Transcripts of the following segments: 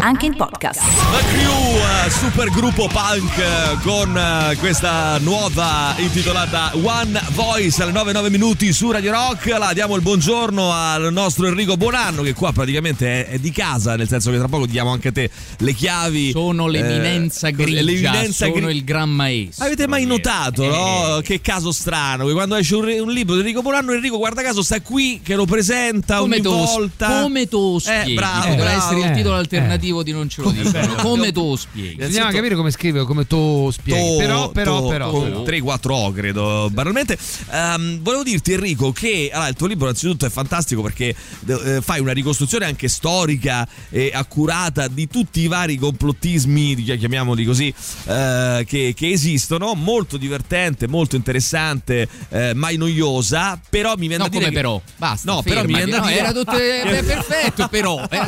Anche in podcast. La crew, eh, super gruppo punk eh, con eh, questa nuova intitolata One Voice alle 9-9 minuti su Radio Rock. La diamo il buongiorno al nostro Enrico Buonanno che qua praticamente è, di casa, nel senso che tra poco diamo anche a te le chiavi. Sono l'eminenza eh, grigia, l'eminenza sono gri- il gran maestro. Avete mai notato, Eh. no? Che caso strano, che quando esce un, un libro di Enrico Buonanno, Enrico guarda caso sta qui che lo presenta Come ogni lo- volta. come lo spieghi? bravo, Potrebbe bravo. essere il titolo Eh, alternativo di Non ce lo dicono. Come lo spieghi? Bisogna capire come scrive, come tu spieghi. To- però, però, to- però. con 3-4 O credo banalmente Ehm, volevo dirti Enrico che allora, il tuo libro innanzitutto è fantastico perché eh, fai una ricostruzione anche storica e accurata di tutti i vari complottismi di- chiamiamoli così eh, che, che esistono molto divertente molto interessante eh, mai noiosa però mi viene No, da dire come che- però? Basta, no però mi fermati. viene da No, dire era tutto eh, perfetto, però. Eh,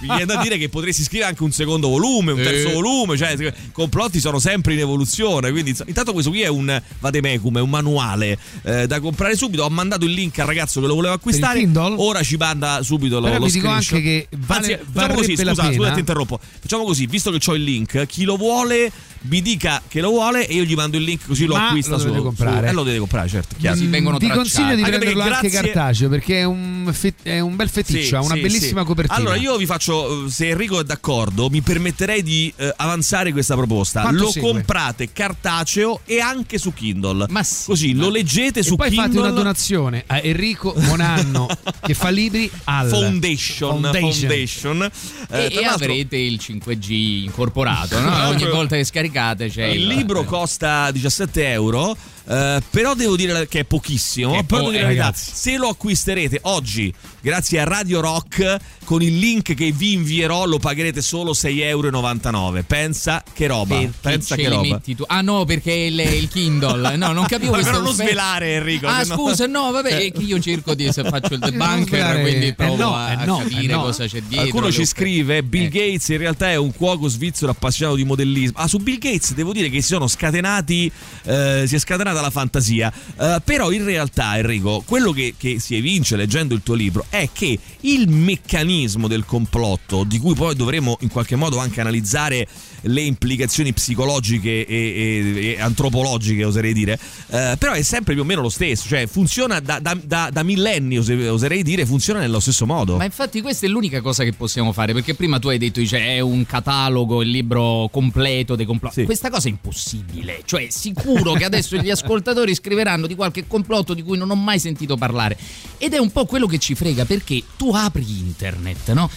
mi viene da dire che potresti scrivere anche un secondo volume, un terzo Eh. volume, cioè i complotti sono sempre in evoluzione, quindi intanto questo qui è un vademecum, è un manuale eh, da comprare subito, ho mandato il link al ragazzo che lo voleva acquistare, ora ci manda subito lo, Però lo vi dico screenshot. anche che vale- Anzi, facciamo così, scusa, scusa ti interrompo, facciamo così, visto che ho il link, chi lo vuole mi dica che lo vuole e io gli mando il link così lo Ma acquista lo su, dovete comprare. su- eh, lo deve comprare, certo, chiaro. Si vengono Ti tracciati. consiglio di Anche prenderlo anche grazie- cartaceo perché è un, fe- è un bel feticcio, Sì, ha una sì, bellissima sì. copertina. Allora io vi faccio, eh, se Enrico è d'accordo, mi permetterei di eh, avanzare questa proposta. Quanto lo segue? comprate cartaceo e anche su Kindle. Ma sì, Così lo leggete e su poi Kindle. fate una donazione a Enrico Monanno che fa libri al Foundation, Foundation. Foundation. Eh, E, e avrete il 5G incorporato, no? Ogni volta che scaricate c'è il libro costa 17 euro. eh, però devo dire che è pochissimo. Che po- dire eh, la verità, se lo acquisterete oggi, grazie a Radio Rock, con il link che vi invierò, lo pagherete solo 6,99 euro. Pensa che roba. Perché Pensa che roba. metti tu? Ah no, perché è il, il Kindle. No, non capivo Ma questo. però non svelare, Enrico, Ah, no- scusa, no, vabbè, è che io cerco di se faccio il debunker, quindi eh provo no, a, eh a no, eh capire no. cosa c'è dietro. Qualcuno ci scrive: Bill Eh. Gates in realtà è un cuoco svizzero appassionato di modellismo. Ah, su Bill Gates devo dire che si sono scatenati, eh, si è scatenata la fantasia. Eh, però in realtà, Enrico, quello che, che si evince leggendo il tuo libro è che il meccanismo del complotto, di cui poi dovremo in qualche modo anche analizzare le implicazioni psicologiche e, e- e antropologiche, oserei dire, eh, però è sempre più o meno lo stesso. Cioè, funziona da, da- da- da millenni, ose- oserei dire, funziona nello stesso modo. Ma infatti questa è l'unica cosa che possiamo fare, perché prima tu hai detto dice, è un catalogo, il libro completo dei complotti. Sì. Questa cosa è impossibile, cioè sicuro che adesso gli ascoltatori scriveranno di qualche complotto di cui non ho mai sentito parlare. Ed è un po' quello che ci frega, perché tu apri internet, no?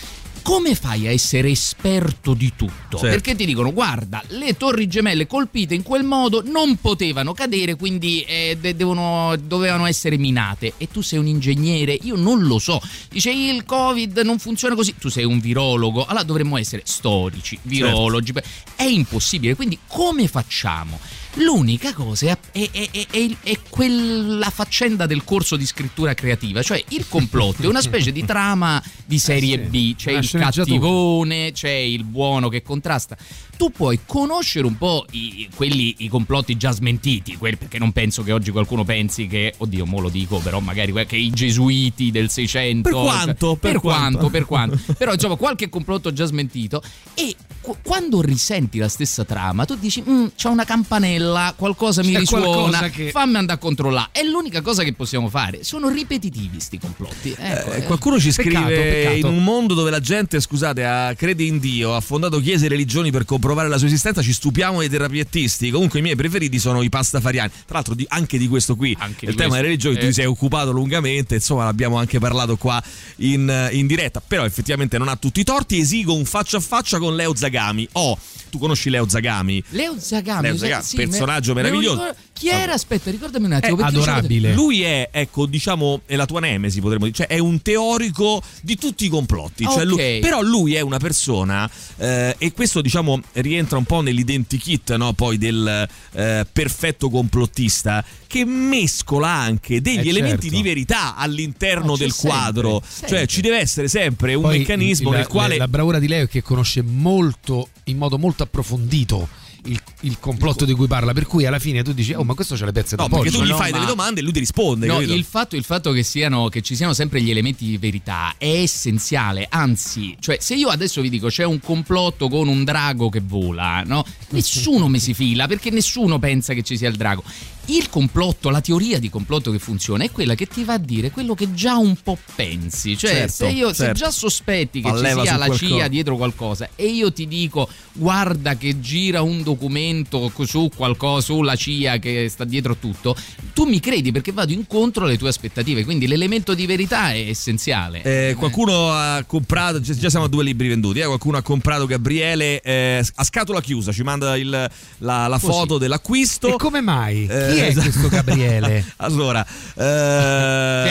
Come fai a essere esperto di tutto? Certo. Perché ti dicono, guarda, le torri gemelle colpite in quel modo non potevano cadere, quindi eh, de- devono- dovevano essere minate. E tu sei un ingegnere, io non lo so. Dice, il Covid non funziona così. Tu sei un virologo, allora dovremmo essere storici, virologi. È impossibile, quindi come facciamo? L'unica cosa è, è- è- è- quella faccenda del corso di scrittura creativa, cioè il complotto è una specie di trama di serie Eh B, c'è il cattivone, c'è il buono che contrasta. Tu puoi conoscere un po' i, quelli, i complotti già smentiti, quelli- perché non penso che oggi qualcuno pensi che, oddio, mo lo dico, però magari che i gesuiti del 600... Per quanto, per Per, quanto. quanto, per quanto. Però insomma qualche complotto già smentito e qu- quando risenti la stessa trama tu dici, "Mm, c'è una campanella, qualcosa mi C'è risuona, qualcosa che- fammi andare a controllare. È l'unica cosa che possiamo fare. Sono ripetitivi sti complotti. Ecco, Eh, eh. qualcuno ci scrive Peccato, peccato. in un mondo dove la gente, scusate, ha- crede in Dio, ha fondato chiese e religioni per comprovare la sua esistenza, ci stupiamo dei terapiettisti. Comunque i miei preferiti sono i pastafariani. Tra l'altro di- anche di questo qui, Anche il tema questo, delle religioni, tu eh. ti sei occupato lungamente, insomma l'abbiamo anche parlato qua in, in diretta, però effettivamente non ha tutti i torti, esigo un faccia a faccia con Leo Zagami. Oh, tu conosci Leo Zagami? Leo Zagami, Leo Zagami, sì, personaggio me- me meraviglioso. ricordo- Chi era? Aspetta, ricordami un attimo. È adorabile. Lui è, ecco, diciamo, è la tua nemesi, potremmo dire, cioè è un teorico di tutti i complotti. Cioè Ok. lui- però lui è una persona, eh, e questo, diciamo, rientra un po' nell'identikit, no? Poi del eh, perfetto complottista, che mescola anche degli Eh, elementi certo. di verità all'interno c'è del sempre, quadro. sempre. Cioè ci deve essere sempre un Poi meccanismo il- nel la, quale... la bravura di Leo è che conosce molto, in modo molto approfondito il, il complotto di cui parla, per cui alla fine tu dici, oh ma questo c'ha le pezze da No, perché poggio. tu gli no, fai ma- delle domande e lui ti risponde. No, il fatto, il fatto che, siano, che ci siano sempre gli elementi di verità è essenziale. Anzi, cioè, se io adesso vi dico c'è un complotto con un drago che vola, no? Nessuno mi si fila perché nessuno pensa che ci sia il drago. Il complotto, la teoria di complotto che funziona è quella che ti va a dire quello che già un po' pensi. Cioè, Certo, se, io, se certo. già sospetti che Fa ci sia la qualcosa. CIA dietro qualcosa e io ti dico guarda che gira un documento su qualcosa, sulla CIA che sta dietro tutto, tu mi credi perché vado incontro alle tue aspettative. Quindi l'elemento di verità è essenziale. Eh, qualcuno ha comprato, già siamo a due libri venduti, eh, qualcuno ha comprato Gabriele eh, a scatola chiusa, ci manda il- la, la foto dell'acquisto. E come mai? Chi è esatto. questo Gabriele? allora, eh,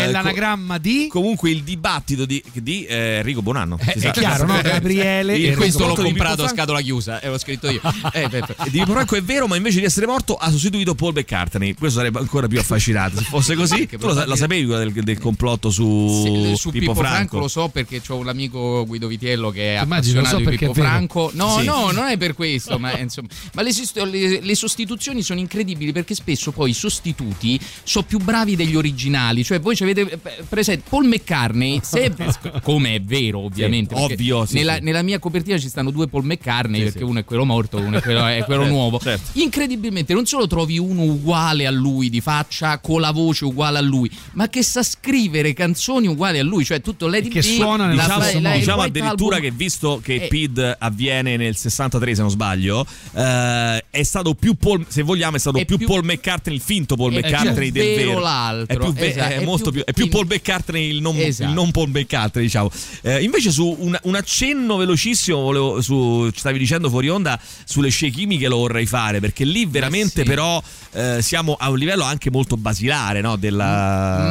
è co- l'anagramma di... comunque il dibattito di, di eh, Enrico Bonanno. Eh, si è sa. chiaro, no? Gabriele Il- e questo l'ho comprato a scatola chiusa e l'ho scritto io. Eh, beh, beh. Di Pippo Franco è vero, ma invece di essere morto ha sostituito Paul McCartney. Questo sarebbe ancora più affascinante. Se fosse così, tu lo, sapevi quella del, del complotto su, Pippo, Franco? lo so perché ho un amico Guido Vitiello che è Immagino, appassionato so di Pippo. Franco. No, Sì. no, non è per questo, ma insomma, ma le, le- le sostituzioni sono incredibili perché spesso poi i sostituti sono più bravi degli originali. Cioè, voi ci avete eh, presente Paul McCartney, se, come è vero, ovviamente. Sì, ovvio, sì, nella, sì. nella mia copertina ci stanno due Paul McCartney, perché uno è quello morto, uno è quello, è quello Certo, nuovo. certo. Incredibilmente, non solo trovi uno uguale a lui di faccia, con la voce uguale a lui, ma che sa scrivere canzoni uguali a lui, cioè tutto Lady che Di, suona nello la- Diciamo, la- il diciamo addirittura Album- che visto che Eh. PID avviene nel 63 se non sbaglio eh, è stato più Paul se vogliamo è stato È più, più- Paul McCartney il finto Paul McCartney del vero vero l'altro, è, più ve- esatto, è è molto più, è più Paul McCartney il non, Esatto. il non Paul McCartney diciamo Eh, invece su un, un accenno velocissimo volevo, su, stavi dicendo fuori onda sulle scie chimiche lo vorrei fare perché lì veramente sì. però eh, siamo a un livello anche molto basilare no? della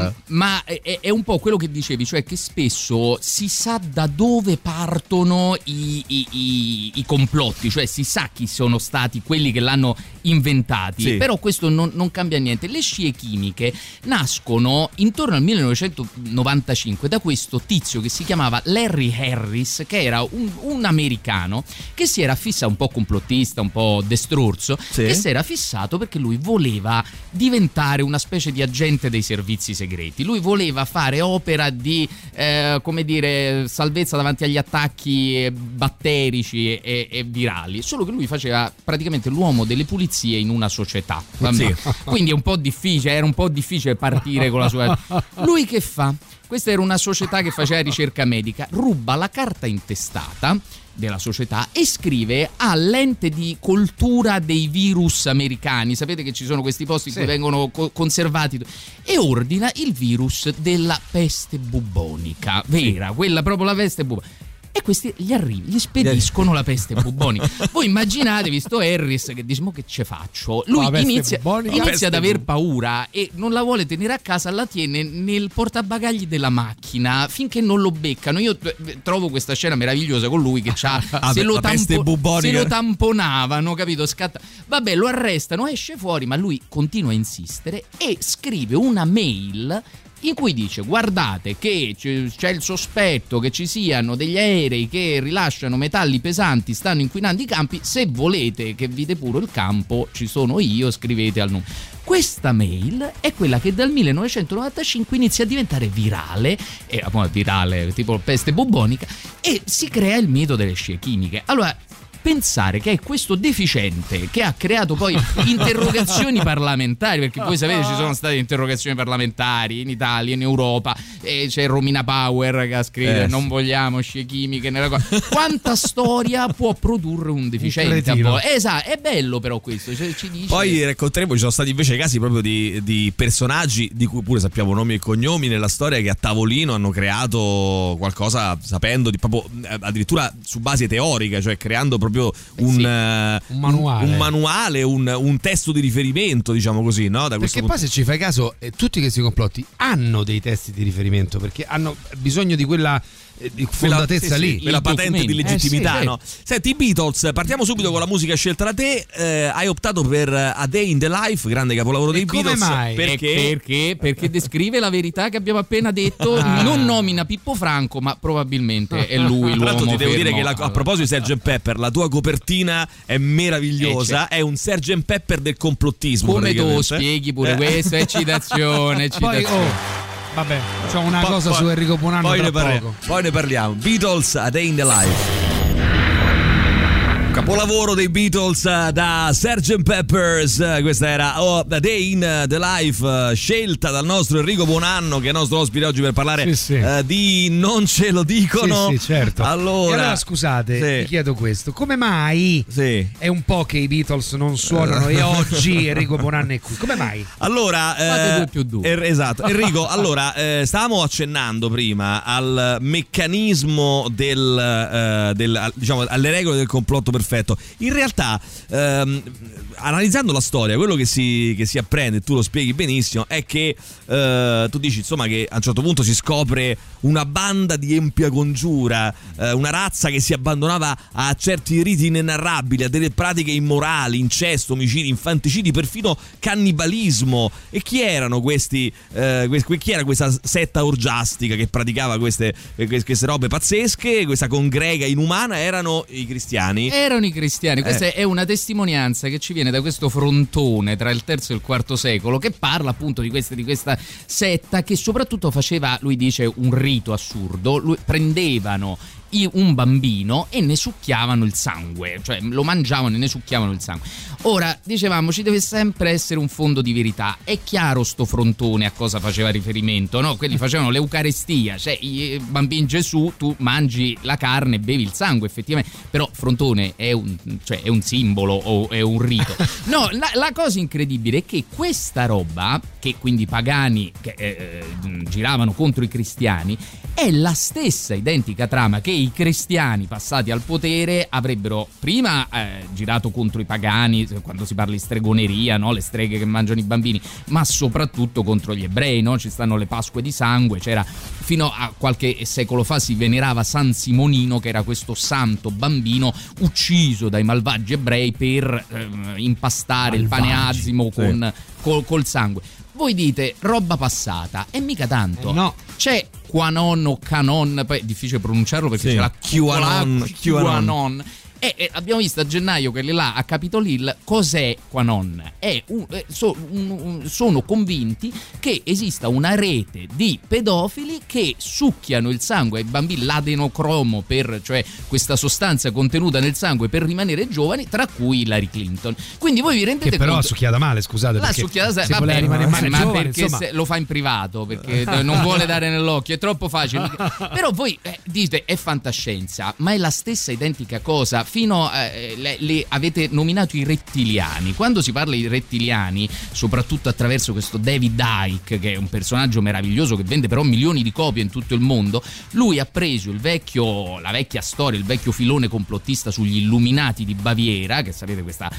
Mm, Ma è, è un po' quello che dicevi, cioè che spesso si sa da dove partono i, i- i- i complotti, cioè si sa chi sono stati quelli che l'hanno inventati, Sì. però questo non, non cambia niente. Le scie chimiche nascono intorno al 1995 da questo tizio che si chiamava Larry Harris, che era un, un americano che si era fissato un po' complottista, un po' destrorso, Sì. che si era fissato perché lui voleva diventare una specie di agente dei servizi segreti. Lui voleva fare opera di, eh, come dire, salvezza davanti agli attacchi eh, batterici e, e virali, solo che lui faceva praticamente l'uomo delle pulizie in una società. Sì. Quindi è un po' difficile, era un po' difficile partire con la sua... Lui che fa? Questa era una società che faceva ricerca medica, ruba la carta intestata della società e scrive all'ente di coltura dei virus americani. Sapete che ci sono questi posti in Sì. cui vengono co- conservati e ordina il virus della peste bubonica, vera, quella proprio la peste bubonica. Questi gli arrivi, gli spediscono la peste bubonica. Voi immaginatevi sto Harris che dice: "Mo che ce faccio? Lui inizia, bubonica? inizia ad aver paura e non la vuole tenere a casa, la tiene nel portabagagli della macchina finché non lo beccano. Io eh, trovo questa scena meravigliosa con lui che c'ha Ah, se, lo tampo- se lo tamponavano, capito? Scatta. Vabbè, lo arrestano, esce fuori, ma lui continua a insistere e scrive una mail in cui dice guardate che c'è il sospetto che ci siano degli aerei che rilasciano metalli pesanti, stanno inquinando i campi, se volete che vi depuro il campo ci sono io, scrivete al numero. Questa mail è quella che dal 1995 inizia a diventare virale, e appunto virale tipo peste bubonica, e si crea il mito delle scie chimiche. Allora, pensare che è questo deficiente che ha creato poi interrogazioni parlamentari, perché voi sapete ci sono state interrogazioni parlamentari in Italia, in Europa, e c'è Romina Power che ha scritto Eh, non sì. vogliamo scie chimiche nella cosa. Quanta storia può produrre un deficiente? cretino. voi? Esatto, è bello però questo, cioè, ci dice Poi racconteremo, ci sono stati invece casi proprio di, di personaggi di cui pure sappiamo nomi e cognomi nella storia che a tavolino hanno creato qualcosa sapendo di proprio eh, addirittura su base teorica, cioè creando proprio un, sì. eh, Un manuale. un, manuale, un- un testo di riferimento, diciamo così, no? Da Perché poi punto- se ci fai caso, eh, tutti questi complotti hanno dei testi di riferimento perché hanno bisogno di quella eh, di Quella- fondatezza sì, sì, lì. quella patente di documenti. legittimità. Eh, sì, no? Senti, i Beatles, partiamo subito con la musica scelta da te. Eh, hai optato per A Day in the Life, grande capolavoro dei come Beatles. mai? Eh, Perché? Perché? Perché descrive la verità che abbiamo appena detto. Ah. Non nomina Pippo Franco, ma probabilmente è lui Tra l'altro l'uomo ti devo dire fermo. che la- a proposito di Sgt. Pepper, la tua copertina è meravigliosa, Eh, è un Sgt. Pepper del complottismo. Come tu spieghi pure Eh. questo, è citazione, Poi, citazione. oh, vabbè, c'ho una Poi- cosa poi- su Enrico Bonanno poi tra ne, parli- poco. poi ne parliamo. Beatles A Day in the Life. Capolavoro dei Beatles eh, da Sgt. Peppers, Eh, questa era oh, Day in the Life, eh, scelta dal nostro Enrico Buonanno, che è nostro ospite oggi per parlare Sì, sì. eh, di Non ce lo dicono. Sì, sì, certo. Allora, allora scusate, vi chiedo questo: come mai è un po' che i Beatles non suonano e oggi Enrico Bonanno è qui? Come mai? Allora, Fate eh, due più due. er- esatto. Enrico, allora, eh, stavamo accennando prima al meccanismo del, eh, del- diciamo, alle regole del complotto perfetto. In realtà, ehm, analizzando la storia, quello che si, che si apprende, tu lo spieghi benissimo, è che eh, tu dici insomma che a un certo punto si scopre una banda di empia congiura, eh, una razza che si abbandonava a certi riti inenarrabili, a delle pratiche immorali, incesto, omicidi, infanticidi, perfino cannibalismo. E chi erano questi? eh, chi era questa setta orgiastica che praticava queste, queste robe pazzesche? Questa congrega inumana erano i cristiani. Erano i cristiani, questa Eh. è una testimonianza che ci viene da questo frontone tra il terzo e il quarto secolo che parla appunto di questa, di questa setta che soprattutto faceva, lui dice, un rito assurdo, Lui- prendevano un bambino e ne succhiavano il sangue, cioè lo mangiavano e ne succhiavano il sangue. Ora, dicevamo, ci deve sempre essere un fondo di verità. È chiaro sto frontone a cosa faceva riferimento, no? Quelli facevano l'Eucarestia, cioè i bambini Gesù, tu mangi la carne e bevi il sangue, effettivamente. Però frontone è un, cioè, è un simbolo o è un rito. No, la, la cosa incredibile è che questa roba, che quindi i pagani che, eh, eh, giravano contro i cristiani, è la stessa identica trama che i cristiani passati al potere avrebbero prima eh, girato contro i pagani, quando si parla di stregoneria, no? le streghe che mangiano i bambini, ma soprattutto contro gli ebrei, no? ci stanno le Pasque di sangue, c'era fino a qualche secolo fa si venerava San Simonino che era questo santo bambino ucciso dai malvagi ebrei per ehm, impastare il pane Malvagi, azimo sì. con, col, col sangue. Voi dite roba passata e mica tanto. Eh, no. C'è Quanon o Canon, poi è difficile pronunciarlo perché Sì. c'è la QAnon, QAnon. QAnon. E, e abbiamo visto a gennaio che là a Capitol Hill cos'è Quanon? È un- eh, so- un- un- sono convinti che esista una rete di pedofili che succhiano il sangue ai bambini, l'adenocromo, per, cioè questa sostanza contenuta nel sangue per rimanere giovani, tra cui Hillary Clinton. Quindi voi vi rendete Che però ha conto... succhiata male, scusate. La succhiata se vabbè, voleva rimanere male ma giovane, perché insomma, lo fa in privato perché non vuole dare nell'occhio, è troppo facile. Però voi eh, dite è fantascienza, ma è la stessa identica cosa. Fino a, eh, le, le- avete nominato i rettiliani. Quando si parla di rettiliani, soprattutto attraverso questo David Icke, che è un personaggio meraviglioso che vende però milioni di copie in tutto il mondo, lui ha preso il vecchio, la vecchia storia, il vecchio filone complottista sugli illuminati di Baviera, che sapete questa,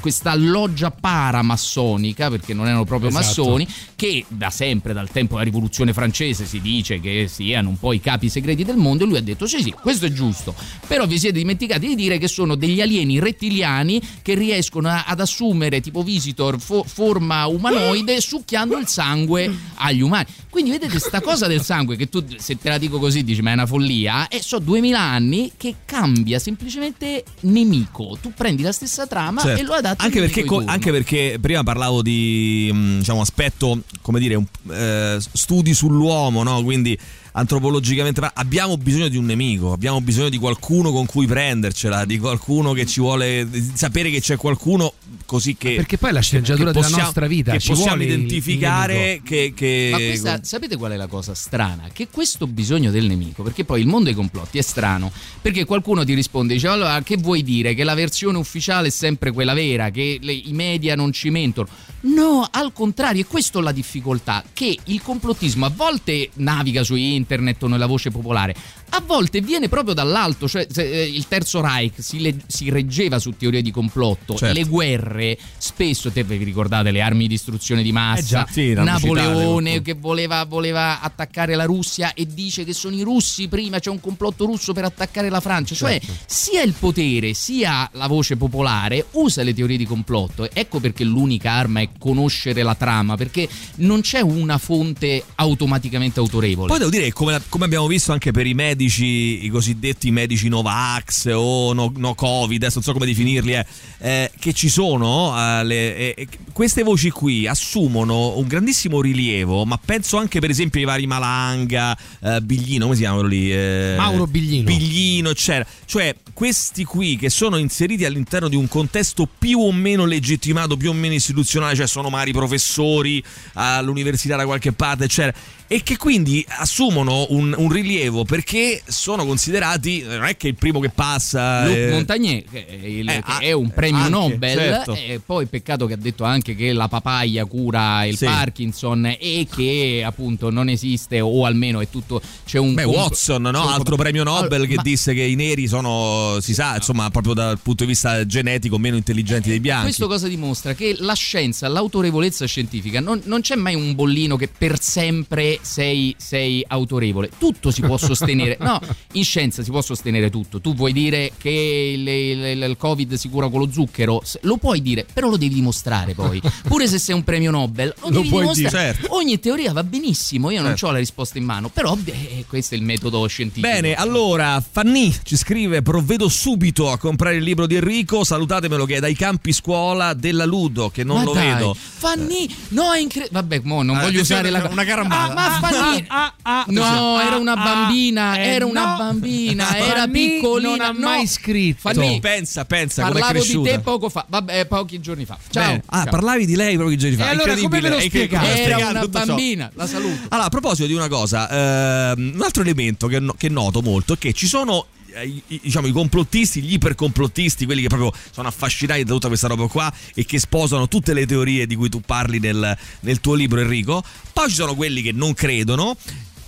questa loggia paramassonica, perché non erano proprio Esatto. massoni, che da sempre, dal tempo della rivoluzione francese, si dice che siano un po' i capi segreti del mondo, e lui ha detto sì sì, questo è giusto, però vi siete dimenticati di dire che sono degli alieni rettiliani che riescono a- ad assumere tipo visitor fo- forma umanoide succhiando il sangue agli umani. Quindi vedete sta cosa del sangue che tu se te la dico così dici ma è una follia e so 2000 anni che cambia semplicemente nemico. Tu prendi la stessa trama Certo. e lo adatti anche perché, co- anche perché prima parlavo di mh, diciamo, aspetto, come dire, un- eh, studi sull'uomo, no? quindi antropologicamente pa- abbiamo bisogno di un nemico, abbiamo bisogno di qualcuno con cui prendercela, di qualcuno che ci vuole sapere che c'è qualcuno così che Perché poi è la sceneggiatura che della possiamo- nostra vita che ci possiamo vuole il- il identificare che, che- Ma questa, sapete qual è la cosa strana? Che questo bisogno del nemico, perché poi il mondo dei complotti è strano, perché qualcuno ti risponde, dice allora che vuoi dire? Che la versione ufficiale è sempre quella vera, che le- i media non ci mentono? No, al contrario, è questa la difficoltà, che il complottismo a volte naviga su internet o nella voce popolare, a volte viene proprio dall'alto, cioè se, eh, il Terzo Reich si, le- si reggeva su teorie di complotto, Certo. le guerre spesso, te vi ricordate le armi di distruzione di massa, Eh già, sì, Napoleone citate, che voleva, voleva attaccare la Russia e dice che sono i russi prima, c'è un complotto russo per attaccare la Francia, cioè Certo. sia il potere sia la voce popolare usa le teorie di complotto, ecco perché l'unica arma è conoscere la trama, perché non c'è una fonte automaticamente autorevole. Poi devo dire che come, come abbiamo visto anche per i medici, i cosiddetti medici Novax o no, no Covid, adesso non so come definirli, eh, eh, che ci sono, eh, le- queste voci qui assumono un grandissimo rilievo, ma penso anche per esempio ai vari Malanga, eh, Biglino, come si chiamano lì? Mauro Biglino. Biglino, eccetera. Cioè, questi qui che sono inseriti all'interno di un contesto più o meno legittimato, più o meno istituzionale, cioè sono magari professori all'università da qualche parte, eccetera. E che quindi assumono un, un rilievo perché sono considerati, non è che il primo che passa. Luc eh, Montagnier, che, è, il- eh, che ah, è un premio anche, Nobel, certo. e poi peccato che ha detto anche che la papaya cura il Sì. Parkinson e che appunto non esiste o almeno è tutto c'è un Beh, comp- Watson, no? altro comp- premio Nobel Allora, che ma disse che i neri sono, si sa, insomma, proprio dal punto di vista genetico meno intelligenti dei bianchi. Questo cosa dimostra? Che la scienza, l'autorevolezza scientifica, non, non c'è mai un bollino che per sempre sei, sei autorevole. Tutto si può sostenere. No, in scienza si può sostenere tutto. Tu vuoi dire che il, il- il Covid si cura con lo zucchero? Lo puoi dire, però lo devi dimostrare poi. Pure se sei un premio Nobel, lo, Lo puoi dimostrare. dire, certo. Ogni teoria va benissimo, io non Certo. ho la risposta in mano, però eh, questo è il metodo scientifico. Bene, allora Fanny ci scrive: Provvedo subito a comprare il libro di Enrico. Salutatemelo che è dai campi scuola della Ludo, che non Ma lo dai, vedo. Fanny, no, è incredibile. Vabbè, mo non Eh, voglio usare la una carambata. Ah, ma Fanny, Ah, ah, No, ah, era una ah, bambina, eh, era una no. bambina, era piccolina. non ha no. mai scritto. Fanny, pensa, pensa come è parlavo di te poco fa, vabbè, pochi giorni fa. Ciao. Bene. Ah, Ciao. parlavi di lei pochi giorni fa. E allora come ve lo come Era una bambina, la saluto. Allora, a proposito di una cosa, ehm, un altro elemento che, no- che noto molto è che ci sono eh, diciamo, i complottisti, gli ipercomplottisti, quelli che proprio sono affascinati da tutta questa roba qua e che sposano tutte le teorie di cui tu parli nel, nel tuo libro, Enrico. Poi ci sono quelli che non credono.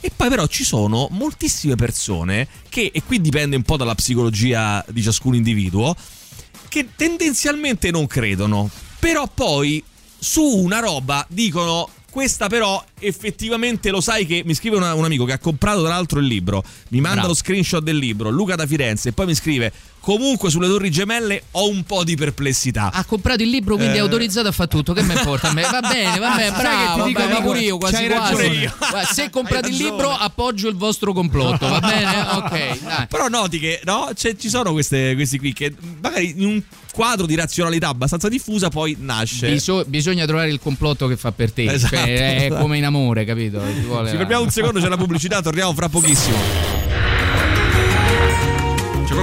E poi però ci sono moltissime persone che, e qui dipende un po' dalla psicologia di ciascun individuo, che tendenzialmente non credono, però poi su una roba dicono questa però effettivamente lo sai che mi scrive una- un amico che ha comprato tra l'altro il libro, mi manda Bravo. lo screenshot del libro, Luca da Firenze e poi mi scrive comunque sulle torri gemelle ho un po' di perplessità. Ha comprato il libro, quindi Eh. è autorizzato a fare tutto. Che mi importa? a me? Va bene, va bene, Sai che bravo. ti dico, vabbè, pure io, quasi quasi. io. Se comprate il libro, appoggio il vostro complotto, va bene? Ok, dai. Però noti che no, C'è- ci sono queste, questi qui che magari in un quadro di razionalità abbastanza diffusa poi nasce. Biso- bisogna trovare il complotto che fa per te. Esatto. Cioè, è come in amore, capito? Ci vuole Ci fermiamo un secondo, c'è la pubblicità, torniamo fra pochissimo.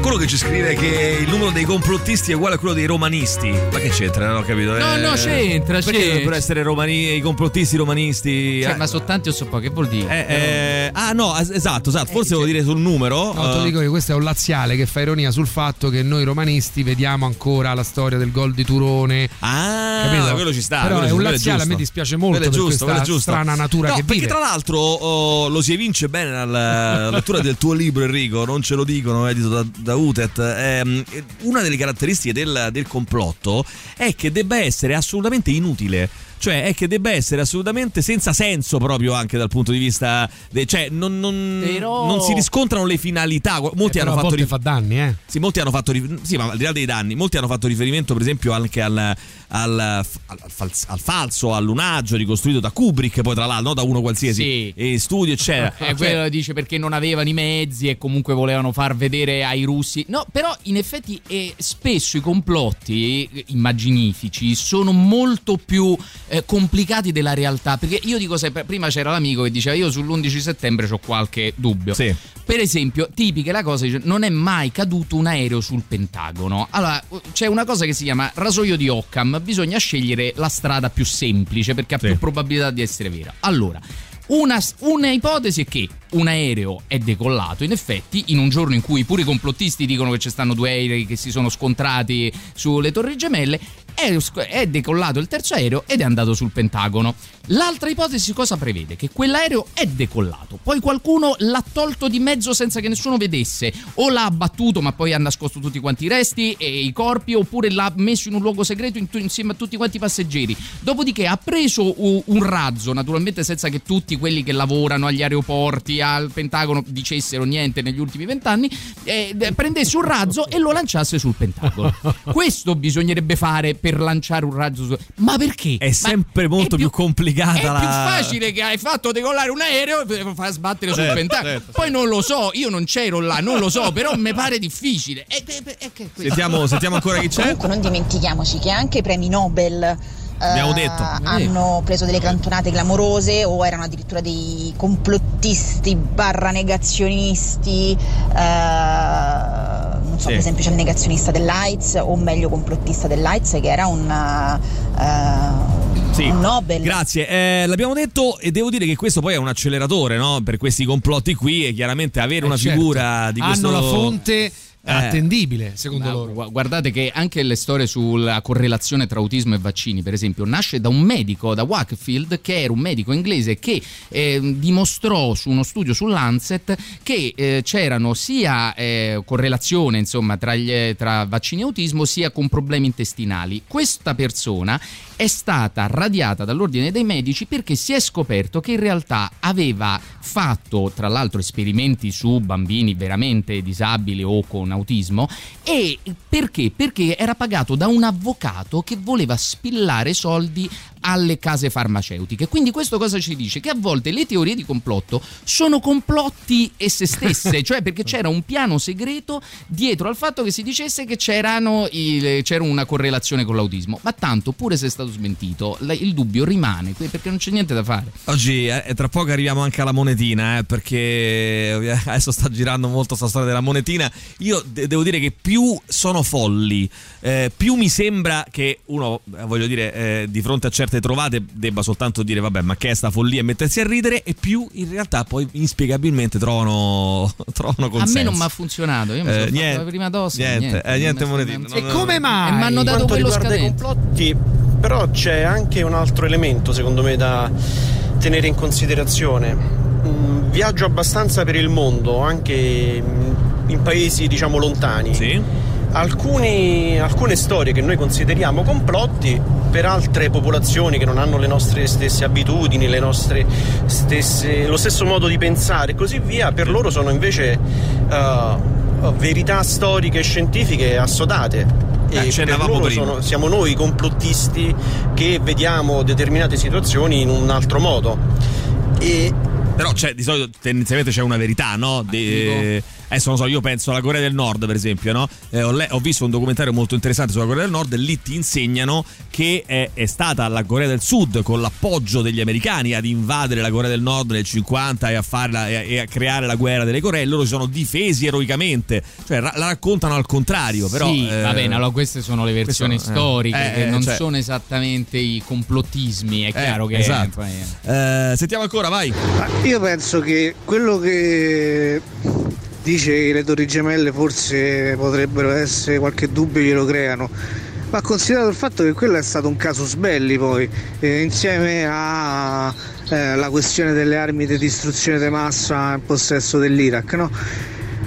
Qualcuno che ci scrive che il numero dei complottisti è uguale a quello dei romanisti. Ma che c'entra? Non ho capito. No, Eh, no, c'entra, Perché c'entra. dovrebbero essere romani, i complottisti romanisti? Cioè, Eh, ma sono tanti o so pochi, che vuol dire? eh, eh, ah no, es- esatto, esatto. Forse devo dire sul numero. No, te lo eh, dico che questo è un laziale che fa ironia sul fatto che noi romanisti vediamo ancora la storia del gol di Turone. Ah, Capito? quello ci sta. Però è un laziale, a me dispiace molto Quello è per giusto, questa è giusto. strana natura no, che perché vive. tra l'altro oh, lo si evince bene dalla lettura del tuo libro, Enrico. Non ce lo dicono, edito da, da Utet. Ehm, una delle caratteristiche del, del complotto è che debba essere assolutamente inutile. Cioè, è che debba essere assolutamente senza senso, proprio anche dal punto di vista. de- cioè, non, non- Però- non si riscontrano le finalità. Molti Eh, hanno fatto volte rif- fa danni, eh. sì, molti hanno fatto rif- sì, ma al di là dei danni, molti hanno fatto riferimento, per esempio, anche al, al, al fals- al falso, al lunaggio ricostruito da Kubrick, poi tra l'altro, no? da uno qualsiasi Sì. e studio, eccetera. Eh, Cioè, quello dice perché non avevano i mezzi e comunque volevano far vedere ai russi. No, però in effetti eh, spesso i complotti eh, immaginifici sono molto più eh, complicati della realtà. Perché io dico sempre, prima c'era l'amico che diceva io sull'11 settembre ho qualche dubbio. Sì. Per esempio, tipica la cosa, dice, non è mai caduto un aereo sul Pentagono. Allora, c'è una cosa che si chiama rasoio di Occam, bisogna scegliere la strada più semplice perché ha Sì. più probabilità di essere vera. Allora, una, una ipotesi è che un aereo è decollato, in effetti, in un giorno in cui pure i complottisti dicono che ci stanno due aerei che si sono scontrati sulle torri gemelle, è, è decollato il terzo aereo ed è andato sul Pentagono. L'altra ipotesi cosa prevede? Che quell'aereo è decollato, poi qualcuno l'ha tolto di mezzo senza che nessuno vedesse, o l'ha abbattuto ma poi ha nascosto tutti quanti i resti e i corpi, oppure l'ha messo in un luogo segreto insieme a tutti quanti i passeggeri. Dopodiché ha preso un razzo, naturalmente senza che tutti quelli che lavorano agli aeroporti, al Pentagono dicessero niente negli ultimi vent'anni, eh, prendesse un razzo e lo lanciasse sul Pentagono. Questo bisognerebbe fare per lanciare un razzo su... Ma perché? È sempre Ma molto è più, complicata. È la... più facile che hai fatto decollare un aereo e lo fai sbattere sul Certo, Pentagono. certo, Poi non lo so, io non c'ero là, non lo so, però mi pare difficile. E, e- e- che- Sentiamo, sentiamo ancora chi c'è. Comunque non dimentichiamoci che anche i premi Nobel eh, Abbiamo detto. hanno preso delle cantonate clamorose o erano addirittura dei complottisti barra negazionisti. eh, non so, Sì. per esempio c'è il negazionista dell'AIDS o meglio complottista dell'AIDS che era un, eh, Sì. un Nobel. Grazie, Eh, l'abbiamo detto e devo dire che questo poi è un acceleratore no? per questi complotti qui e chiaramente avere Eh, una certo. figura di questo... Hanno la fonte Eh. attendibile, secondo Ma loro. gu- Guardate che anche le storie sulla correlazione tra autismo e vaccini, per esempio, nasce da un medico, da Wakefield, che era un medico inglese che eh, dimostrò su uno studio su Lancet che eh, c'erano sia eh, correlazione insomma, tra, gli- tra vaccini e autismo, sia con problemi intestinali. Questa persona è stata radiata dall'ordine dei medici perché si è scoperto che in realtà aveva fatto, tra l'altro, esperimenti su bambini veramente disabili o con autismo e perché? Perché era pagato da un avvocato che voleva spillare soldi alle case farmaceutiche. Quindi questo cosa ci dice? Che a volte le teorie di complotto sono complotti esse stesse, cioè perché c'era un piano segreto dietro al fatto che si dicesse che c'erano il- c'era una correlazione con l'autismo. Ma tanto, pure se è stato smentito, il dubbio rimane perché non c'è niente da fare. Oggi eh, tra poco arriviamo anche alla monetina, eh, perché ovvia- adesso sta girando molto sta storia della monetina. Io de- devo dire che più sono folli, eh, più mi sembra che uno, eh, voglio dire, eh, di fronte a certe trovate debba soltanto dire vabbè ma che è sta follia e mettersi a ridere e più in realtà poi inspiegabilmente trovano, trovano A consenso. me non mi ha funzionato, io mi Eh, sono fatto niente, la prima dose. niente, eh, niente monetina. non- Non- E come mai? E mi hanno dato quanto quello riguarda i scadente. complotti, però c'è anche un altro elemento secondo me da tenere in considerazione. Viaggio abbastanza per il mondo, anche in paesi diciamo lontani. Sì? Alcuni- alcune storie che noi consideriamo complotti per altre popolazioni che non hanno le nostre stesse abitudini, le nostre stesse, lo stesso modo di pensare e così via, per loro sono invece eh, verità storiche e scientifiche assodate. Eh, E per loro sono- siamo noi i complottisti che vediamo determinate situazioni in un altro modo. E Però c'è, di solito tendenzialmente c'è una verità, no? De- adesso non so, io penso alla Corea del Nord, per esempio, no? Eh, ho, le- ho visto un documentario molto interessante sulla Corea del Nord e lì ti insegnano che è, è stata la Corea del Sud con l'appoggio degli americani ad invadere la Corea del Nord nel 50 e a, farla, e a, e a creare la guerra delle Coree. Loro si sono difesi eroicamente, cioè ra- la raccontano al contrario, però. sì, eh, va bene, allora queste sono le versioni questo- eh, storiche, eh, che eh, non cioè- sono esattamente i complottismi, è chiaro che esatto. Eh, sentiamo ancora, vai. Io penso che quello che dice che le torri gemelle forse potrebbero essere qualche dubbio glielo creano. Ma considerato il fatto che quello è stato un casus belli poi, eh, insieme alla questione delle armi di distruzione di massa in possesso dell'Iraq, no?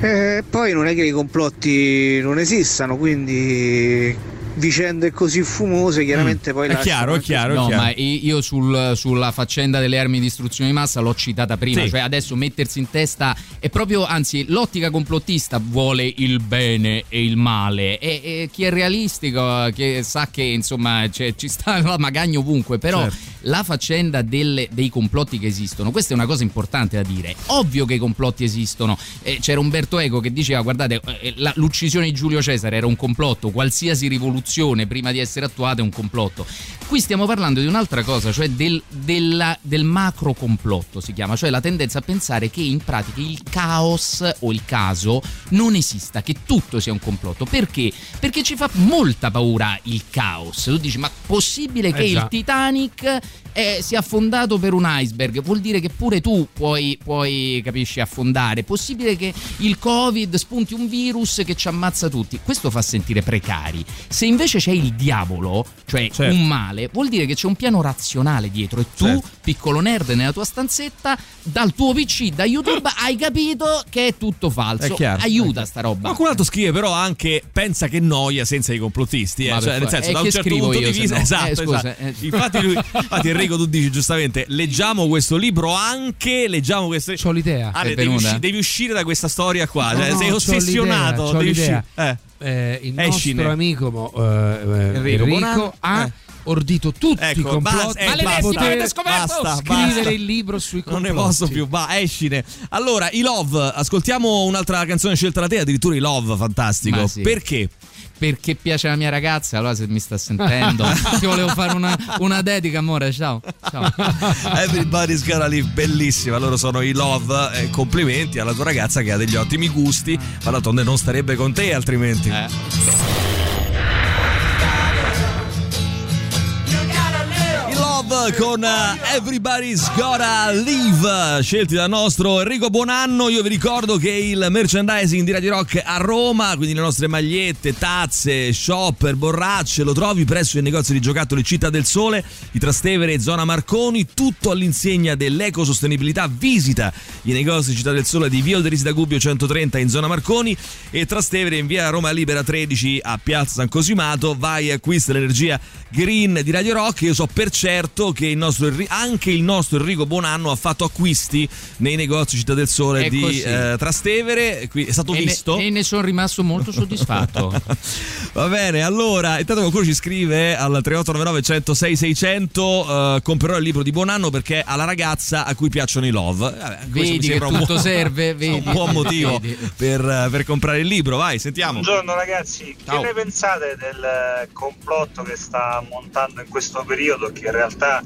Eh, poi non è che i complotti non esistano, quindi vicende così fumose chiaramente poi È chiaro, è chiaro, è No, chiaro. ma io sul- sulla faccenda delle armi di distruzione di massa l'ho citata prima, Sì. cioè adesso mettersi in testa è proprio, anzi, l'ottica complottista vuole il bene e il male e, e chi è realistico, che sa che insomma c'è- ci sta la magagna ovunque, però Certo. la faccenda delle- dei complotti che esistono, questa è una cosa importante da dire. Ovvio che i complotti esistono. Eh, c'era Umberto Eco che diceva: guardate, eh, la- l'uccisione di Giulio Cesare era un complotto, qualsiasi rivoluzione prima di essere attuata è un complotto. Qui stiamo parlando di un'altra cosa, cioè del, della- del macro complotto si chiama, cioè la tendenza a pensare che in pratica il caos o il caso non esista, che tutto sia un complotto. Perché? Perché ci fa molta paura il caos. Tu dici, ma possibile che Eh il Titanic eh, si è affondato per un iceberg, vuol dire che pure tu puoi, puoi, capisci, affondare. È possibile che il Covid spunti un virus che ci ammazza tutti. Questo fa sentire precari. Se invece c'è il diavolo, cioè Certo. un male, vuol dire che c'è un piano razionale dietro e tu, Certo. piccolo nerd nella tua stanzetta, dal tuo PC, da YouTube, hai capito che è tutto falso. È chiaro. Aiuta sta roba. Qualcun altro scrive però anche pensa che noia senza i complottisti, eh. Cioè, nel senso e da un certo punto io, di vista, no? esatto, Eh, scusa, esatto. eh. Infatti, lui, infatti Enrico tu dici giustamente, leggiamo questo libro anche, leggiamo queste C'ho l'idea. Ale, devi, usci- devi uscire da questa storia qua, No, cioè, no, sei c'ho ossessionato, l'idea, c'ho devi l'idea. uscire. Eh. Eh, il Escine. nostro amico eh, eh, Enrico Enrico, ha Eh. Ordito tutti i Ecco, complotti basta, eh, basta, avete scoperto? basta, scrivere basta. il libro sui Non complotti. ne posso più, va, escine. Allora, i Love, ascoltiamo un'altra canzone scelta da te, addirittura i Love, fantastico. Sì. Perché? Perché piace la mia ragazza, allora se mi sta sentendo, ti volevo fare una, una dedica, amore. Ciao. Ciao. Everybody's Gotta Live, bellissima. Loro sono i Love. eh, complimenti alla tua ragazza che ha degli ottimi gusti. Ma d'altronde non starebbe con te altrimenti. I con eh, Everybody's Gotta Live, scelti dal nostro Enrico Buonanno. Io vi ricordo che il merchandising di Radio Rock a Roma, quindi le nostre magliette, tazze, shopper, borracce, lo trovi presso il negozio di giocattoli Città del Sole di Trastevere e zona Marconi, tutto all'insegna dell'ecosostenibilità. Visita i negozi Città del Sole di Via Oderisi da Gubbio 130 in zona Marconi e Trastevere in via Roma Libera 13 a Piazza San Cosimato. Vai e acquista l'energia green di Radio Rock. Io so per certo che il nostro anche il nostro Enrico Buonanno ha fatto acquisti nei negozi Città del Sole È di eh, Trastevere. Qui è stato E ne, visto. e ne sono rimasto molto soddisfatto. Va bene, allora, intanto qualcuno ci scrive al 3899 106 600 eh, comprerò il libro di Buonanno perché ha la ragazza a cui piacciono i love. Vabbè, questo mi Vedi che tutto buon- serve, vedi. un buon motivo Vedi. per, per comprare il libro. Vai, sentiamo. Buongiorno ragazzi, Ciao. che ne pensate del complotto che sta montando in questo periodo che in realtà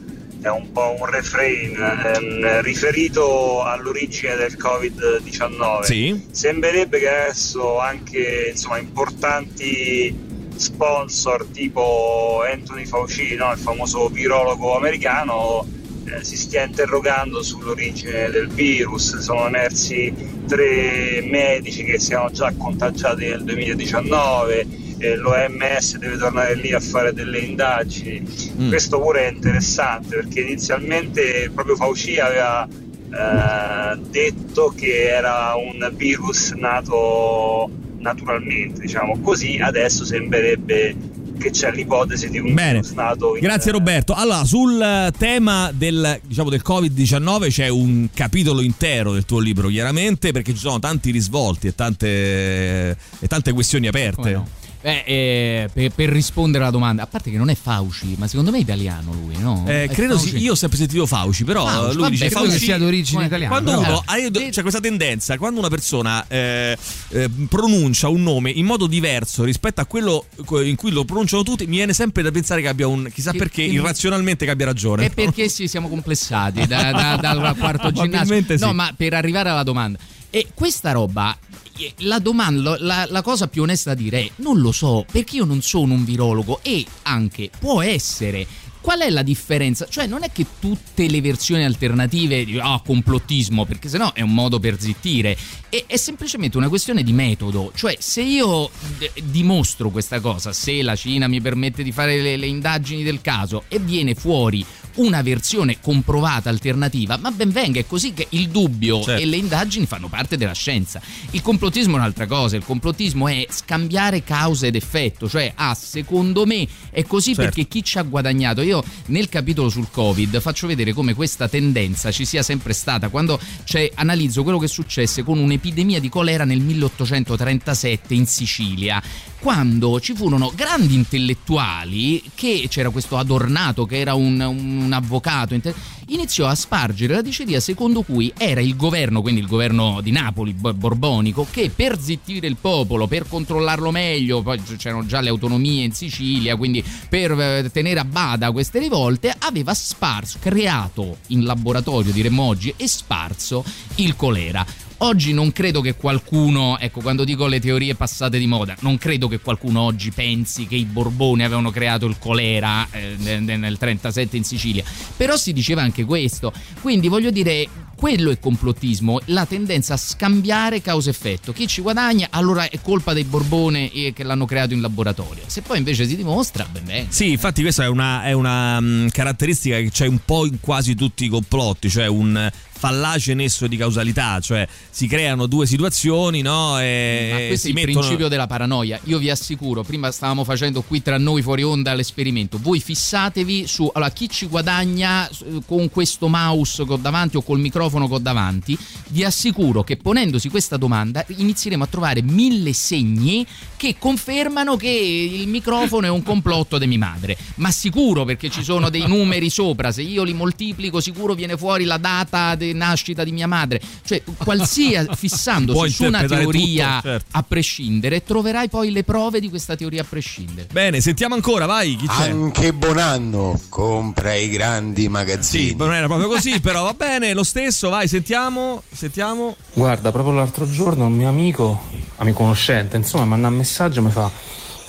è un po' un refrain ehm, riferito all'origine del Covid-19? Sì. Sembrerebbe che adesso anche insomma, importanti sponsor tipo Anthony Fauci, no? il famoso virologo americano, eh, si stia interrogando sull'origine del virus. Sono emersi tre medici che siano già contagiati nel 2019. Eh, L'OMS deve tornare lì a fare delle indagini. Mm. Questo pure è interessante perché inizialmente proprio Fauci aveva eh, detto che era un virus nato naturalmente, diciamo così, adesso sembrerebbe che c'è l'ipotesi di un Bene. virus nato in Grazie Roberto. Allora, sul tema del, diciamo, del Covid-19 c'è un capitolo intero del tuo libro, chiaramente, perché ci sono tanti risvolti e tante, e tante questioni aperte. Beh, eh, per, per rispondere alla domanda, a parte che non è Fauci, ma secondo me è italiano lui, no? Eh, credo sì, io ho sempre sentito Fauci, però Fauci, lui vabbè, dice Fauci. che sia d'origine Come- italiana. Quando uno, io- c'è questa tendenza, quando una persona eh, eh, pronuncia un nome in modo diverso rispetto a quello in cui lo pronunciano tutti, mi viene sempre da pensare che abbia un, chissà Che- perché, che- irrazionalmente che abbia ragione. È perché sì, siamo complessati da- da- dal quarto ginnasio. No, ma per arrivare alla domanda. E questa roba, eh, la domanda, la, la cosa più onesta da dire è non lo so, perché io non sono un virologo e anche può essere. Qual è la differenza? Cioè, non è che tutte le versioni alternative di ah, complottismo, perché sennò è un modo per zittire. È, è semplicemente una questione di metodo. Cioè, se io d- dimostro questa cosa, se la Cina mi permette di fare le, le indagini del caso e viene fuori una versione comprovata alternativa, ma ben venga, è così che il dubbio Certo. e le indagini fanno parte della scienza. Il complottismo è un'altra cosa, il complottismo è scambiare causa ed effetto, cioè ah, secondo me è così Certo. perché chi ci ha guadagnato. Io nel capitolo sul Covid faccio vedere come questa tendenza ci sia sempre stata quando c'è, analizzo quello che successe con un'epidemia di colera nel 1837 in Sicilia quando ci furono grandi intellettuali che c'era questo Adornato che era un, un avvocato inte- iniziò a spargere la diceria secondo cui era il governo quindi il governo di Napoli bo- borbonico che per zittire il popolo per controllarlo meglio poi c'erano già le autonomie in Sicilia quindi per eh, tenere a bada queste rivolte aveva sparso creato in laboratorio diremmo oggi e sparso il colera Oggi non credo che qualcuno, ecco quando dico le teorie passate di moda, non credo che qualcuno oggi pensi che i Borboni avevano creato il colera eh, nel, nel 37 in Sicilia, però si diceva anche questo, quindi voglio dire quello è complottismo, la tendenza a scambiare causa-effetto. Chi ci guadagna allora è colpa dei Borbone eh, che l'hanno creato in laboratorio. Se poi invece si dimostra, ben bene. Sì, infatti questa è una, è una mh, caratteristica che c'è un po' in quasi tutti i complotti, cioè un fallace nesso di causalità, cioè si creano due situazioni, no? E Ma questo è il mettono... principio della paranoia. Io vi assicuro, prima stavamo facendo qui tra noi fuori onda l'esperimento. Voi fissatevi su allora, chi ci guadagna eh, con questo mouse che ho davanti o col microfono che ho davanti. Vi assicuro che ponendosi questa domanda inizieremo a trovare mille segni che confermano che il microfono è un complotto di mia madre. Ma sicuro perché ci sono dei numeri sopra, se io li moltiplico sicuro viene fuori la data di nascita di mia madre. Cioè, qualsiasi fissandosi su una teoria tutto, certo. a prescindere, troverai poi le prove di questa teoria a prescindere. Bene, sentiamo ancora, vai, chi c'è? Anche Bonanno compra i grandi magazzini. Sì, non era proprio così, però va bene, lo stesso, vai, sentiamo, sentiamo. Guarda, proprio l'altro giorno un mio amico, amico conoscente, insomma, manda un messaggio e mi fa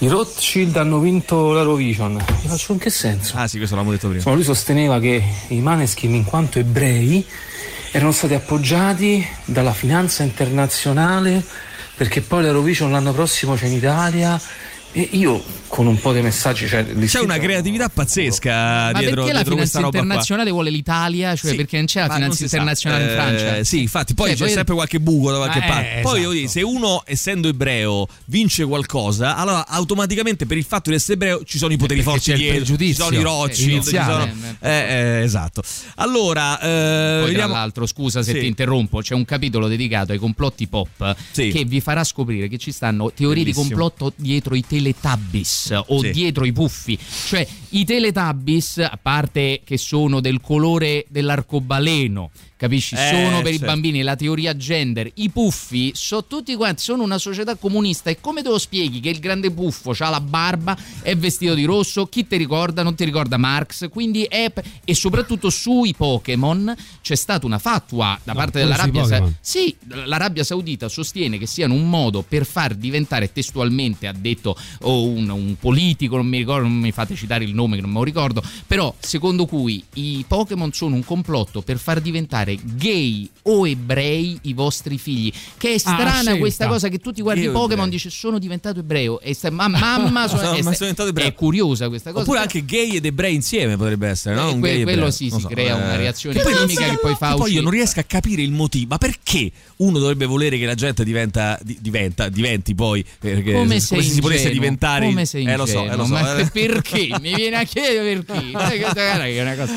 i Rothschild hanno vinto l'Eurovision. Gli faccio in che senso? Ah sì, questo l'abbiamo detto prima. Insomma, lui sosteneva che i Maneskin, in quanto ebrei, erano stati appoggiati dalla finanza internazionale perché poi l'Eurovision l'anno prossimo c'è in Italia e io con un po' di messaggi cioè, C'è una creatività pazzesca Ma dietro, perché la dietro questa finanza roba qua. internazionale vuole l'Italia? Cioè, Sì, perché non c'è la finanza internazionale in Eh, Francia? sì, infatti, poi Cioè, c'è poi- sempre qualche buco da qualche Eh, parte. Poi esatto. dire, se uno, essendo ebreo, vince qualcosa, allora automaticamente per il fatto di essere ebreo ci sono i poteri perché forti c'è il dietro, ci pregiudizio sono i Rothschild, ci iniziale. sono- eh, eh, esatto. Allora, eh, Poi, vediamo. tra l'altro, scusa se Sì. ti interrompo, c'è un capitolo dedicato ai complotti pop Sì. che vi farà scoprire che ci stanno teorie Bellissimo. di complotto dietro i Teletubbies o Sì. dietro i puffi. Cioè, i Teletubbies, a parte che sono del colore dell'arcobaleno, capisci? Eh, sono per i certo. bambini la teoria gender. I puffi sono tutti quanti, sono una società comunista. E come te lo spieghi che il grande puffo ha la barba, è vestito di rosso? Chi ti ricorda? Non ti ricorda Marx? Quindi è. E soprattutto sui Pokémon c'è stata una fatua da No, parte dell'Arabia Saudita. Sì, l'Arabia Saudita sostiene che siano un modo per far diventare testualmente, ha detto oh, un, un politico, non mi ricordo, non mi fate citare il nome che non me lo ricordo, però secondo cui i Pokémon sono un complotto per far diventare gay o ebrei i vostri figli. Che è strana scelta. questa cosa che tutti guardi Pokémon ebrei. dice sono diventato ebreo e sta- ma mamma sono, Sono- è, ma sono diventato ebreo. è curiosa questa cosa. Oppure anche gay ed ebrei insieme potrebbe essere, no? Eh, Un que- gay e quello ebreo. sì, Non si so, crea una eh. reazione Che chimica che poi no, fa Poi io non riesco a capire il motivo, ma perché uno dovrebbe volere che la gente diventa, di- diventa diventi poi perché come se- sei se si potesse diventare come sei eh lo so, eh, lo so. ma eh. perché mi viene a chiedere perché?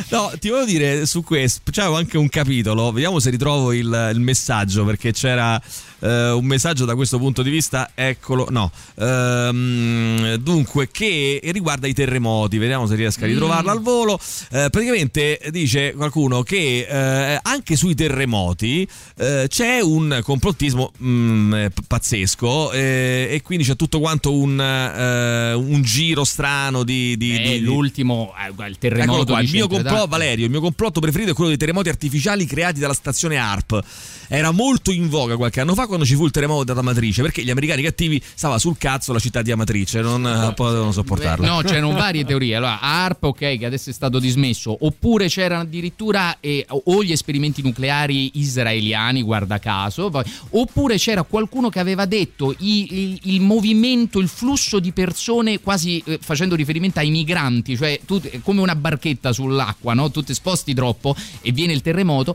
No, ti volevo dire su questo, c'avevo anche un capitolo, vediamo se ritrovo il, il messaggio perché c'era eh, un messaggio da questo punto di vista, eccolo, no, Ehm, dunque che riguarda i terremoti, vediamo se riesco a ritrovarlo al volo, Eh, praticamente dice qualcuno che eh, anche sui terremoti eh, c'è un complottismo mm, eh, pazzesco eh, e quindi c'è tutto quanto un, un giro strano di... di- di- l'ultimo il terremoto qua, il mio complotto. Valerio, il mio complotto preferito è quello dei terremoti artificiali creati dalla stazione ARP. Era molto in voga qualche anno fa quando ci fu il terremoto ad Amatrice, perché gli americani cattivi stava sul cazzo la città di Amatrice, non eh, potevano sopportarla. No, c'erano varie teorie. Allora, ARP, ok, che adesso è stato dismesso, oppure c'erano addirittura eh, o gli esperimenti nucleari israeliani, guarda caso, oppure c'era qualcuno che aveva detto i- il, il movimento, il flusso di persone, quasi eh, facendo riferimento ai migranti, cioè tu, è come una barchetta sull'acqua, no? tu ti sposti troppo e viene il terremoto,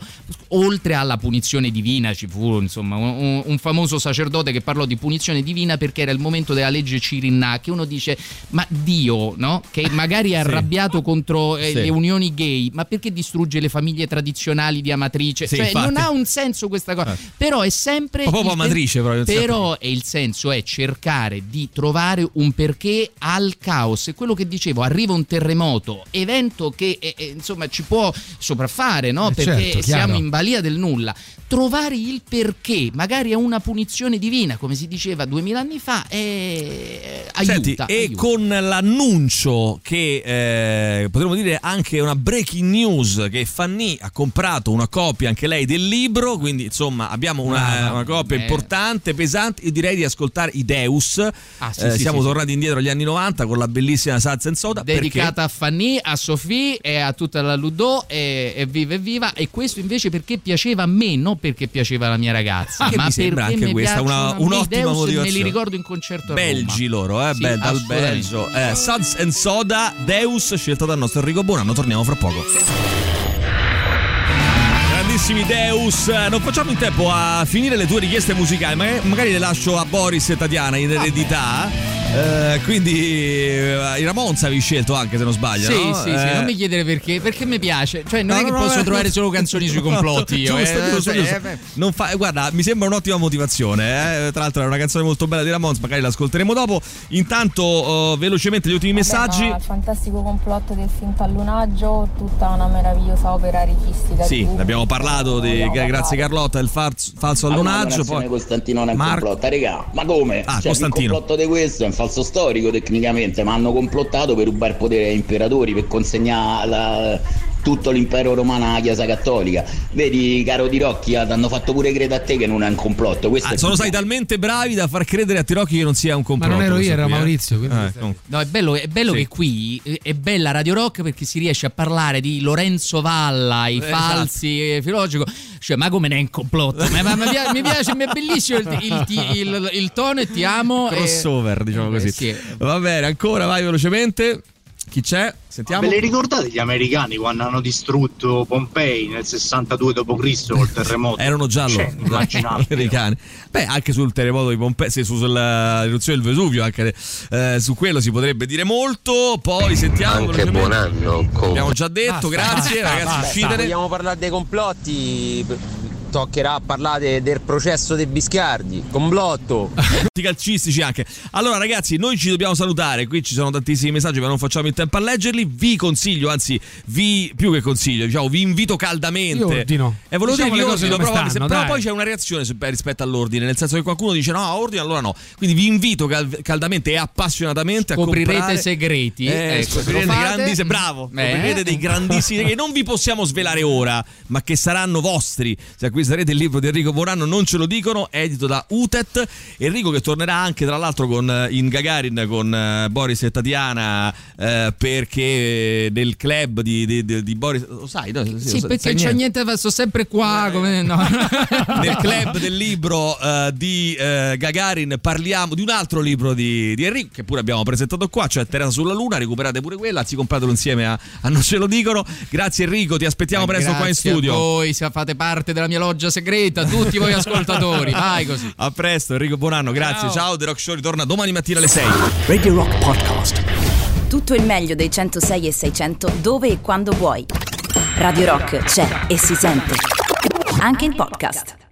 oltre alla punizione divina ci fu insomma un, un famoso sacerdote che parlò di punizione divina perché era il momento della legge Cirinna che uno dice ma Dio no? che magari è arrabbiato contro eh, Sì. le unioni gay ma perché distrugge le famiglie tradizionali di Amatrice Sì, cioè infatti. non ha un senso questa cosa però è sempre Proprio il- Amatrice, proprio, però è il senso è cercare di trovare un perché al caos. E quello che dicevo, arriva un terremoto, evento che eh, eh, insomma ci può sopraffare, no? Eh, Perché certo, siamo in balia del nulla. Trovare il perché, magari è una punizione divina, come si diceva duemila anni fa, è... aiuta. Senti, e aiuta. con l'annuncio che eh, potremmo dire anche una breaking news che Fanny ha comprato una copia anche lei del libro, quindi insomma abbiamo una, Ah, una copia beh. importante, pesante. Io direi di ascoltare i Deus. Ah, sì, Eh, sì, siamo sì, tornati indietro agli anni 90 con la bellissima Salsa and Soda. dedicata a Fanny, a Sofì e a tutta la Ludo e, e viva e viva e questo invece perché piaceva a me non perché piaceva alla mia ragazza Che ma sembra anche questa una- un'ottima i Deus e me motivazione. li ricordo in concerto a Roma Belgi loro, eh, Sì, bel- dal. Belgio. Eh, Suds and Soda, Deus, scelta dal nostro Enrico Bonanno. Torniamo fra poco. Grandissimi Deus, Eh, non facciamo in tempo a finire le tue richieste musicali, ma magari le lascio a Boris e Tatiana in eredità. Eh, quindi eh, i Ramones avevi scelto anche se non sbaglio. Sì, no? sì, sì, Eh, non mi chiedere perché, perché mi piace. Cioè, non No, è che no, posso eh, trovare no. solo canzoni sui complotti io. Giusto, eh, giusto, eh, giusto. eh, fa- guarda, mi sembra un'ottima motivazione. eh. Tra l'altro è una canzone molto bella di Ramones, magari l'ascolteremo dopo. Intanto, eh, velocemente gli ultimi messaggi. Vabbè, ma il fantastico complotto del finto allunaggio, tutta una meravigliosa opera registica. Sì, ne abbiamo parlato di grazie. Carlotta, il falso, falso allunaggio. Poi Costantino non è un Marco- complotto, regà, ma come? Ah, cioè, Costantino. Il complotto di questo è un falso storico tecnicamente, ma hanno complottato per rubare potere ai imperatori, per consegnare la- tutto l'impero romano alla Chiesa Cattolica. Vedi, caro Di Rocchi, ah, ti hanno fatto pure credere a te che non è un complotto. Questo Ah, è sono stati talmente bravi da far credere a Tirocchi che non sia un complotto. non ero io, era qui, eh. Maurizio, quindi- Eh, comunque. No, è bello, è bello Sì. che qui eh, è bella Radio Rock perché si riesce a parlare di Lorenzo Valla, i Esatto. falsi, eh, filologico. Cioè, ma come ne è un complotto? Ma- ma- ma mi, pia- mi piace, mi è bellissimo il, il- il- il tono e ti amo. e- Crossover, diciamo Eh, così. sì. Va bene, ancora vai velocemente. Chi c'è? Sentiamo. Ve le ricordate gli americani quando hanno distrutto Pompei nel 62 d.C. col terremoto? Erano già loro, Cioè, immaginate. americani. Beh, anche sul terremoto di Pompei, sì, su- sull'eruzione del Vesuvio, anche eh, su quello si potrebbe dire molto. Poi sentiamo. Anche buon anno. con- Abbiamo già detto, Basta, grazie basta, ragazzi, basta. uscitene. Vogliamo parlare dei complotti? Toccherà parlare del processo dei Biscardi, complotto. Tutti calcistici anche. Allora, ragazzi, noi ci dobbiamo salutare. Qui ci sono tantissimi messaggi, ma non facciamo in tempo a leggerli. Vi consiglio, anzi, vi più che consiglio, diciamo, vi invito caldamente. Io ordino. E volevo Diciamo dire vi ordino, però, stanno, però poi c'è una reazione su- rispetto all'ordine, nel senso che qualcuno dice no, ordine, allora no. Quindi vi invito cal- caldamente e appassionatamente a Scoprirete comprare segreti. Eh, Ecco, se scoprirete fate- grandissimi, bravo, Eh. scoprirete dei grandissimi che non vi possiamo svelare ora, ma che saranno vostri. Se acquisterete il libro di Enrico Morano, non ce lo dicono, edito da Utet. Enrico che tornerà anche tra l'altro con, eh, in Gagarin con eh, Boris e Tatiana eh, perché nel club di, di- di- Boris, lo sai, no? Sì, lo sai- perché sai c'è niente. niente, sto sempre qua. Come, no. nel club del libro eh, di eh, Gagarin parliamo di un altro libro di, di Enrico che pure abbiamo presentato qua, cioè Terra sulla Luna, recuperate pure quella, anzi compratelo insieme a, a Non ce lo dicono. Grazie Enrico, ti aspettiamo presto qua in Grazie studio. A voi, se fate parte della mia loggia segreta, tutti voi ascoltatori. Vai così. A presto, Enrico Bonanno, grazie. Ciao. Ciao, The Rock Show ritorna domani mattina alle 6. Radio Rock Podcast. Tutto il meglio dei 106 e 600 dove e quando vuoi. Radio Rock c'è e si sente. Anche in podcast.